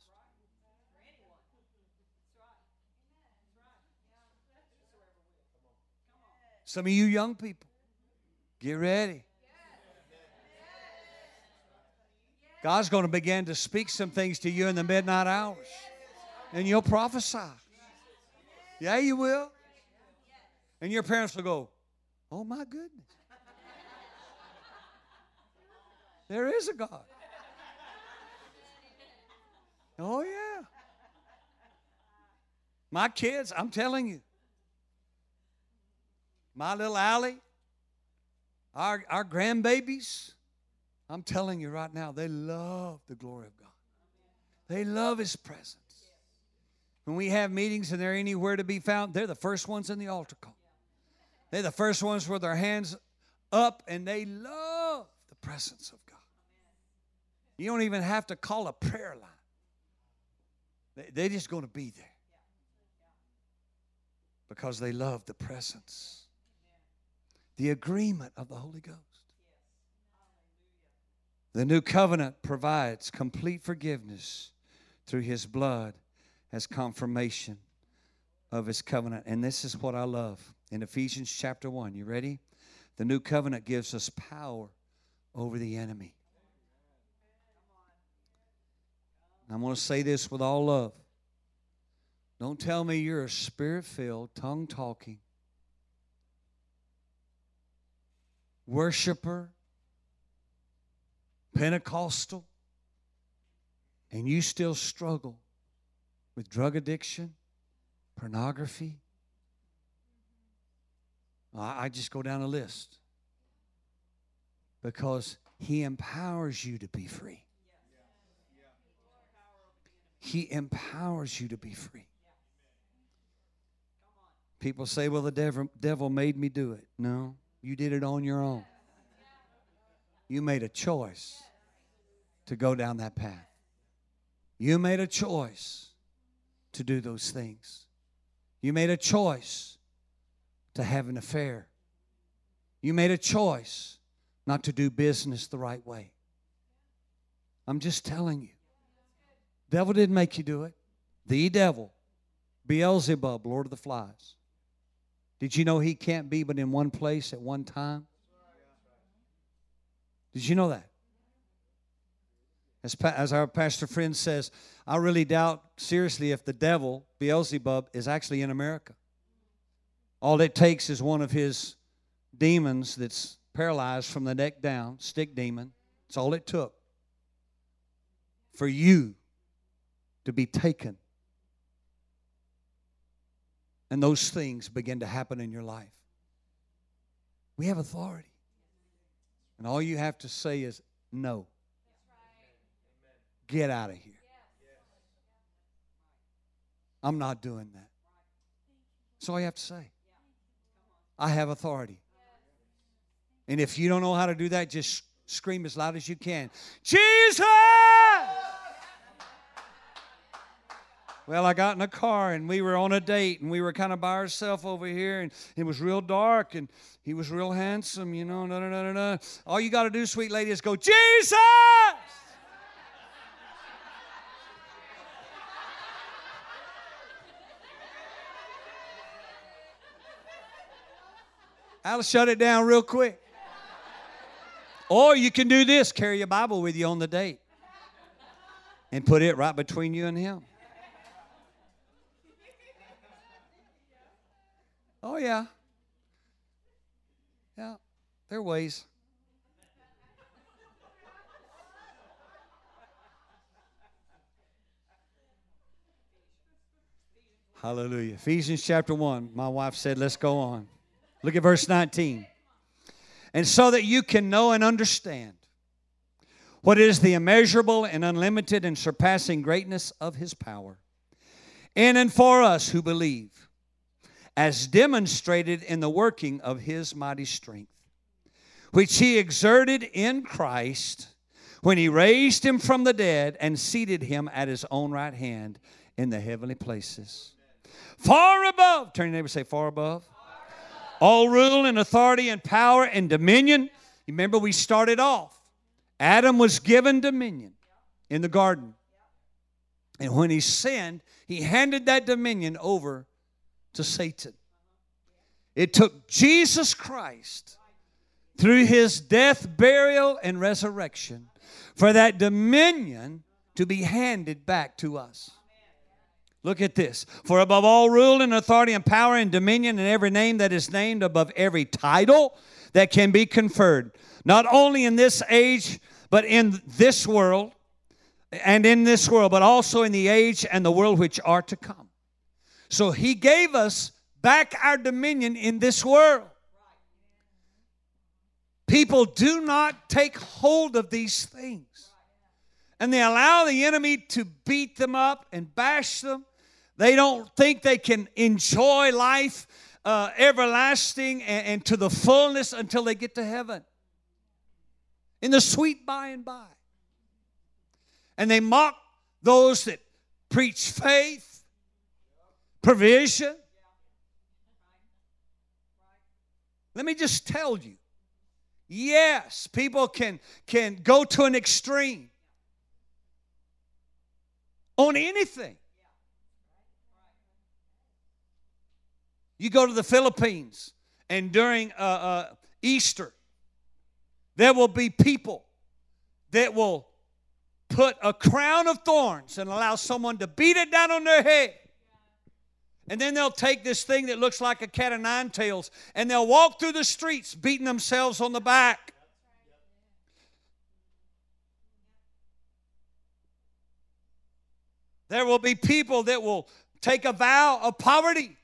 S1: Some of you young people, get ready. God's going to begin to speak some things to you in the midnight hours. And you'll prophesy. Yeah, you will. And your parents will go, Oh my goodness. There is a God. Oh, yeah. My kids, I'm telling you. My little Allie, our, our grandbabies, I'm telling you right now, they love the glory of God. They love His presence. When we have meetings and they're anywhere to be found, they're the first ones in the altar call. They're the first ones with their hands up and they love the presence of God. You don't even have to call a prayer line, they're just going to be there because they love the presence, the agreement of the Holy Ghost. The new covenant provides complete forgiveness through his blood as confirmation of his covenant. And this is what I love in Ephesians chapter 1. You ready? The new covenant gives us power over the enemy. I'm going to say this with all love. Don't tell me you're a spirit filled, tongue talking worshiper, Pentecostal, and you still struggle with drug addiction, pornography. I just go down a list because He empowers you to be free. He empowers you to be free. People say, well, the devil, devil made me do it. No, you did it on your own. You made a choice to go down that path. You made a choice to do those things. You made a choice to have an affair. You made a choice not to do business the right way. I'm just telling you. Devil didn't make you do it. The devil, Beelzebub, Lord of the Flies. Did you know he can't be but in one place at one time? Did you know that? As, as our pastor friend says, I really doubt seriously if the devil, Beelzebub, is actually in America. All it takes is one of his demons that's paralyzed from the neck down, stick demon. That's all it took for you to be taken. And those things begin to happen in your life. We have authority. And all you have to say is no. Get out of here. I'm not doing that. That's all you have to say. I have authority. And if you don't know how to do that, just scream as loud as you can Jesus! Well, I got in a car and we were on a date and we were kind of by ourselves over here and it was real dark and he was real handsome, you know. No, no, no, no, no. All you got to do, sweet lady, is go, Jesus! I'll shut it down real quick. Or you can do this carry your Bible with you on the date and put it right between you and him. Oh, yeah. Yeah, there are ways. Hallelujah. Ephesians chapter 1. My wife said, let's go on. Look at verse 19. And so that you can know and understand what is the immeasurable and unlimited and surpassing greatness of his power in and for us who believe as demonstrated in the working of his mighty strength, which he exerted in Christ when he raised him from the dead and seated him at his own right hand in the heavenly places. Far above, turn your neighbor say, far above. All rule and authority and power and dominion. Remember, we started off. Adam was given dominion in the garden. And when he sinned, he handed that dominion over to Satan. It took Jesus Christ through his death, burial, and resurrection for that dominion to be handed back to us. Look at this. For above all rule and authority and power and dominion and every name that is named above every title that can be conferred, not only in this age, but in this world, and in this world, but also in the age and the world which are to come. So he gave us back our dominion in this world. People do not take hold of these things. And they allow the enemy to beat them up and bash them. They don't think they can enjoy life uh, everlasting and, and to the fullness until they get to heaven. In the sweet by and by. And they mock those that preach faith, provision. Let me just tell you yes, people can, can go to an extreme on anything. You go to the Philippines, and during uh, uh, Easter, there will be people that will put a crown of thorns and allow someone to beat it down on their head. And then they'll take this thing that looks like a cat of nine tails and they'll walk through the streets beating themselves on the back. There will be people that will take a vow of poverty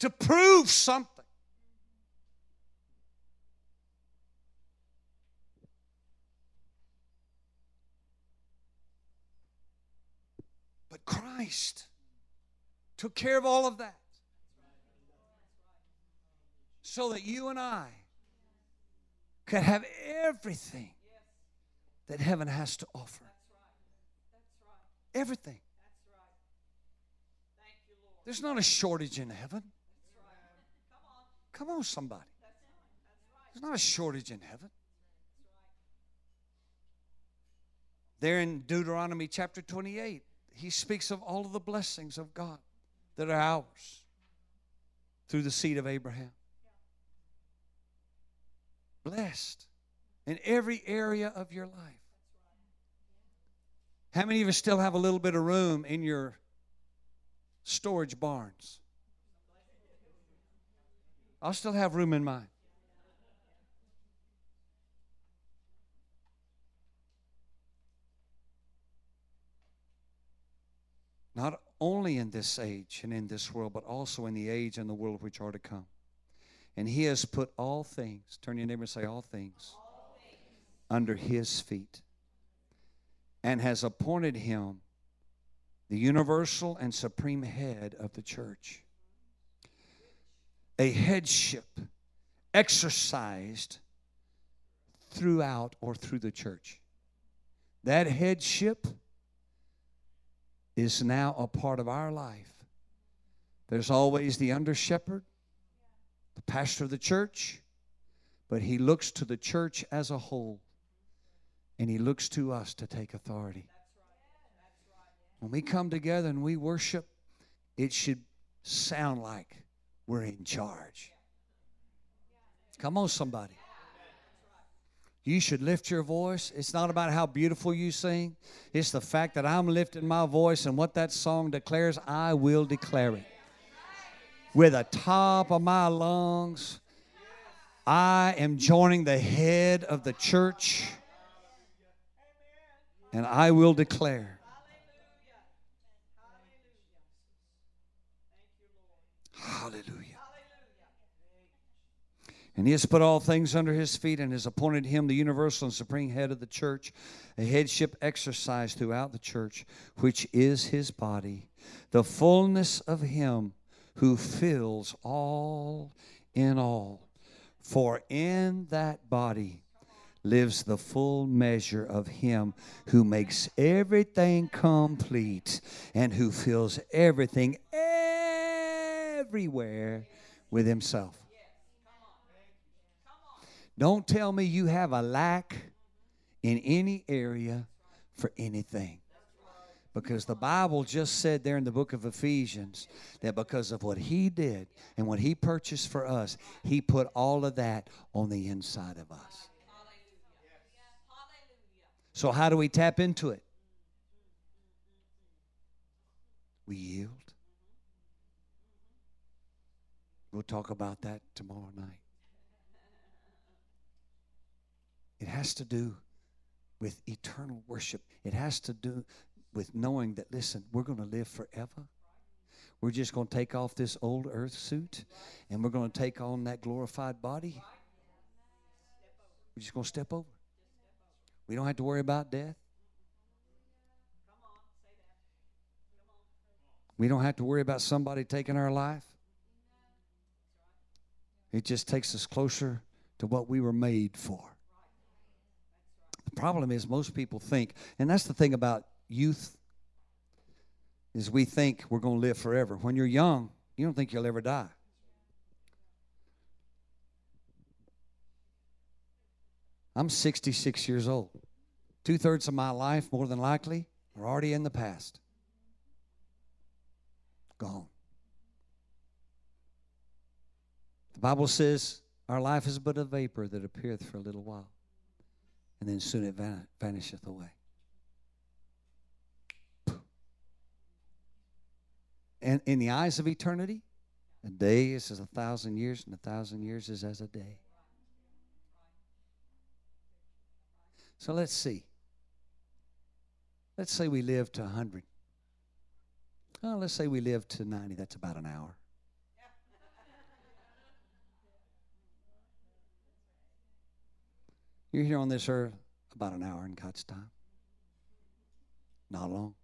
S1: to prove something. But Christ took care of all of that so that you and I could have everything that heaven has to offer. Everything. There's not a shortage in heaven. Come on, somebody. There's not a shortage in heaven. There in Deuteronomy chapter 28, he speaks of all of the blessings of God that are ours through the seed of Abraham. Blessed in every area of your life. How many of you still have a little bit of room in your storage barns? I'll still have room in mine. Not only in this age and in this world, but also in the age and the world which are to come. And he has put all things, turn your neighbor and say, all things, all things. under his feet, and has appointed him the universal and supreme head of the church a headship exercised throughout or through the church. That headship is now a part of our life. There's always the under shepherd, the pastor of the church, but he looks to the church as a whole and he looks to us to take authority. When we come together and we worship, it should sound like we're in charge. Come on, somebody. You should lift your voice. It's not about how beautiful you sing, it's the fact that I'm lifting my voice, and what that song declares, I will declare it. With the top of my lungs, I am joining the head of the church, and I will declare. Hallelujah. And he has put all things under his feet and has appointed him the universal and supreme head of the church, a headship exercised throughout the church, which is his body, the fullness of him who fills all in all. For in that body lives the full measure of him who makes everything complete and who fills everything everywhere with himself. Don't tell me you have a lack in any area for anything. Because the Bible just said there in the book of Ephesians that because of what He did and what He purchased for us, He put all of that on the inside of us. So, how do we tap into it? We yield. We'll talk about that tomorrow night. It has to do with eternal worship. It has to do with knowing that, listen, we're going to live forever. We're just going to take off this old earth suit and we're going to take on that glorified body. We're just going to step over. We don't have to worry about death. We don't have to worry about somebody taking our life. It just takes us closer to what we were made for. Problem is most people think, and that's the thing about youth, is we think we're going to live forever. When you're young, you don't think you'll ever die. I'm 66 years old. Two thirds of my life, more than likely, are already in the past. Gone. The Bible says our life is but a vapor that appeareth for a little while, and then soon it van- vanisheth away. And in the eyes of eternity, a day is as a thousand years, and a thousand years is as a day. So let's see. Let's say we live to 100. Oh, let's say we live to 90. That's about an hour. You're here on this earth about an hour in God's time. Not long.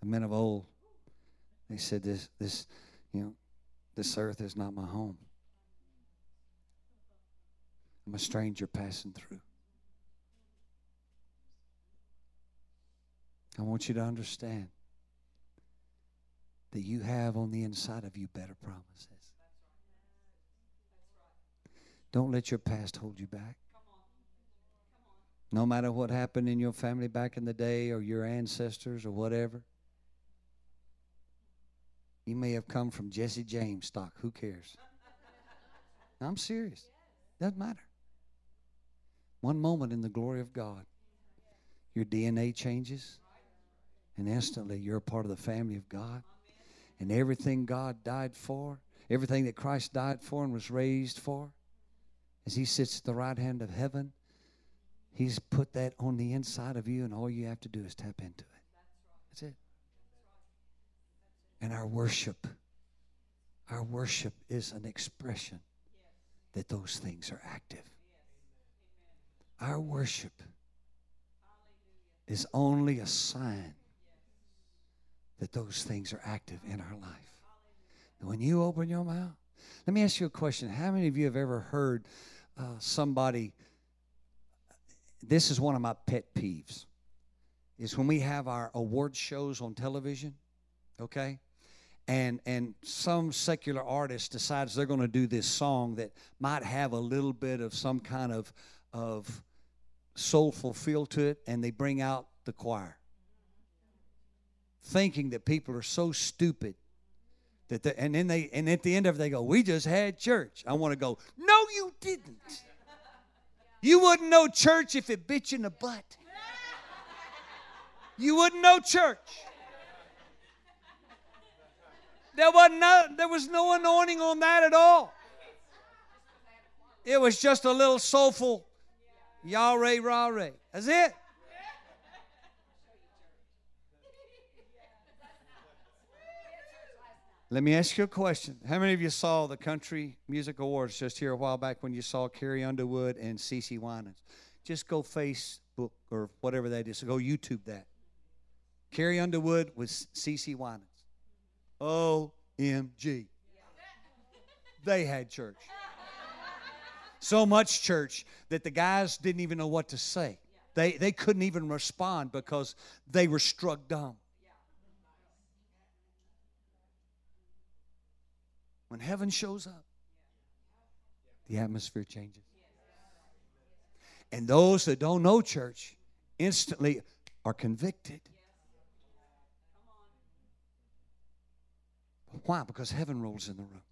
S1: The men of old, they said this, this, you know, this earth is not my home. I'm a stranger passing through. I want you to understand that you have on the inside of you better promises. Don't let your past hold you back. No matter what happened in your family back in the day or your ancestors or whatever. You may have come from Jesse James stock. Who cares? I'm serious. Doesn't matter. One moment in the glory of God, your DNA changes, and instantly you're a part of the family of God. And everything God died for, everything that Christ died for and was raised for, as He sits at the right hand of heaven, He's put that on the inside of you, and all you have to do is tap into it. That's it. And our worship, our worship is an expression that those things are active. Our worship is only a sign that those things are active in our life. When you open your mouth, let me ask you a question. How many of you have ever heard uh, somebody? This is one of my pet peeves. Is when we have our award shows on television, okay? And and some secular artist decides they're going to do this song that might have a little bit of some kind of of soulful feel to it and they bring out the choir. Thinking that people are so stupid that they, and then they and at the end of it they go we just had church. I want to go no you didn't. You wouldn't know church if it bit you in the butt. You wouldn't know church there, wasn't no, there was no anointing on that at all. It was just a little soulful Yahweh, Rah, ray. That's it. Let me ask you a question. How many of you saw the Country Music Awards just here a while back when you saw Carrie Underwood and CeCe Winans? Just go Facebook or whatever that is. Go YouTube that. Carrie Underwood with CeCe Winans. OMG. They had church. So much church that the guys didn't even know what to say. They, they couldn't even respond because they were struck dumb. When heaven shows up, the atmosphere changes. And those that don't know church instantly are convicted. Why? Because heaven rolls in the room.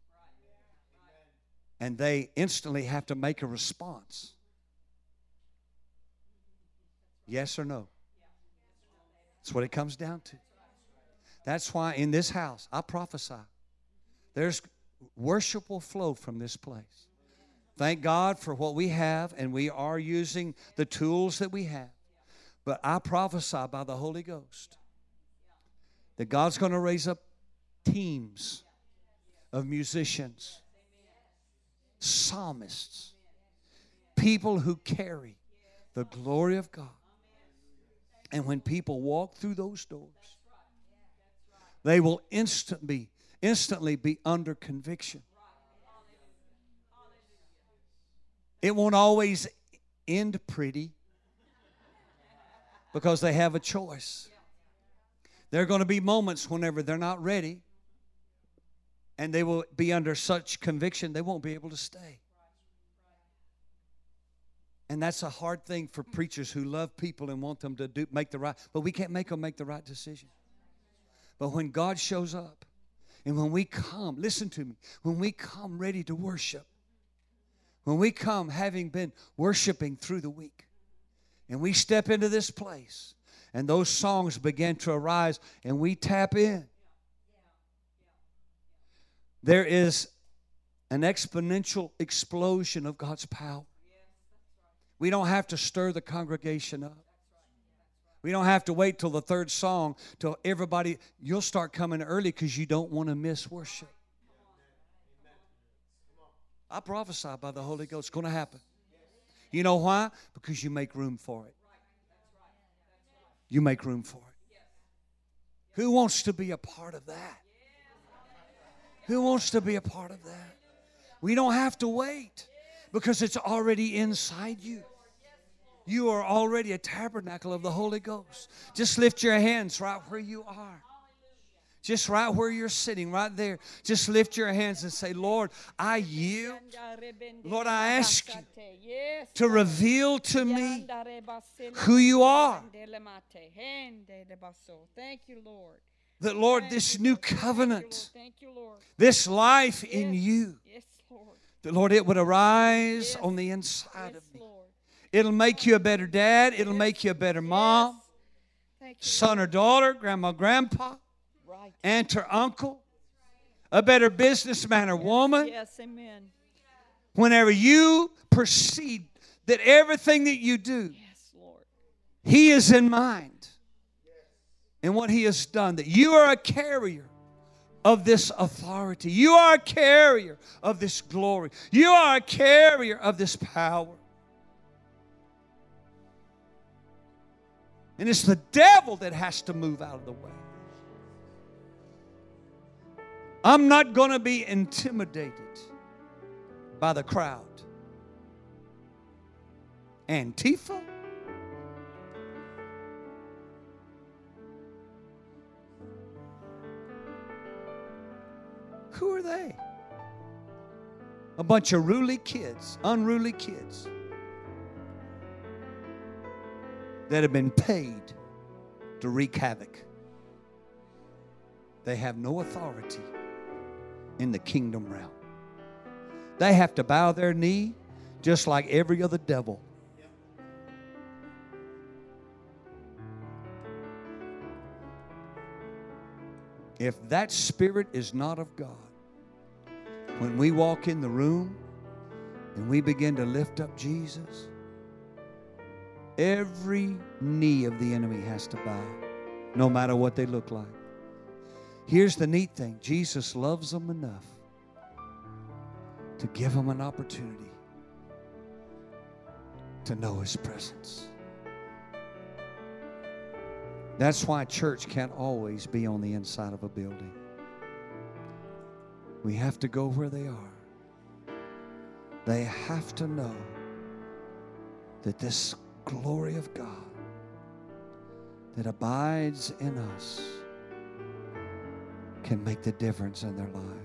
S1: And they instantly have to make a response. Yes or no? That's what it comes down to. That's why in this house, I prophesy, there's worship will flow from this place. Thank God for what we have, and we are using the tools that we have. But I prophesy by the Holy Ghost that God's going to raise up teams of musicians, psalmists, people who carry the glory of God. And when people walk through those doors, they will instantly, instantly be under conviction. It won't always end pretty because they have a choice. There are going to be moments whenever they're not ready and they will be under such conviction they won't be able to stay. And that's a hard thing for preachers who love people and want them to do, make the right, but we can't make them make the right decision. But when God shows up and when we come, listen to me, when we come ready to worship, when we come having been worshiping through the week, and we step into this place, and those songs begin to arise, and we tap in, there is an exponential explosion of God's power. We don't have to stir the congregation up. We don't have to wait till the third song till everybody you'll start coming early because you don't want to miss worship. I prophesy by the Holy Ghost. It's going to happen. You know why? Because you make room for it. You make room for it. Who wants to be a part of that? Who wants to be a part of that? We don't have to wait because it's already inside you. You are already a tabernacle of the Holy Ghost. Just lift your hands right where you are. Just right where you're sitting, right there. Just lift your hands and say, Lord, I yield. Lord, I ask you to reveal to me who you are.
S2: Thank you, Lord.
S1: That, Lord, this new covenant, this life in you, that, Lord, it would arise on the inside of me. It'll make you a better dad. It'll make you a better mom, son or daughter, grandma, grandpa, aunt or uncle, a better businessman or woman.
S2: Yes, amen.
S1: Whenever you perceive that everything that you do, He is in mind and what He has done, that you are a carrier of this authority. You are a carrier of this glory. You are a carrier of this power. And it's the devil that has to move out of the way. I'm not going to be intimidated by the crowd. Antifa? Who are they? A bunch of ruly kids, unruly kids that have been paid to wreak havoc. They have no authority in the kingdom realm. They have to bow their knee just like every other devil. If that spirit is not of God, when we walk in the room and we begin to lift up Jesus, every knee of the enemy has to bow, no matter what they look like. Here's the neat thing Jesus loves them enough to give them an opportunity to know His presence. That's why church can't always be on the inside of a building. We have to go where they are. They have to know that this glory of God that abides in us can make the difference in their lives.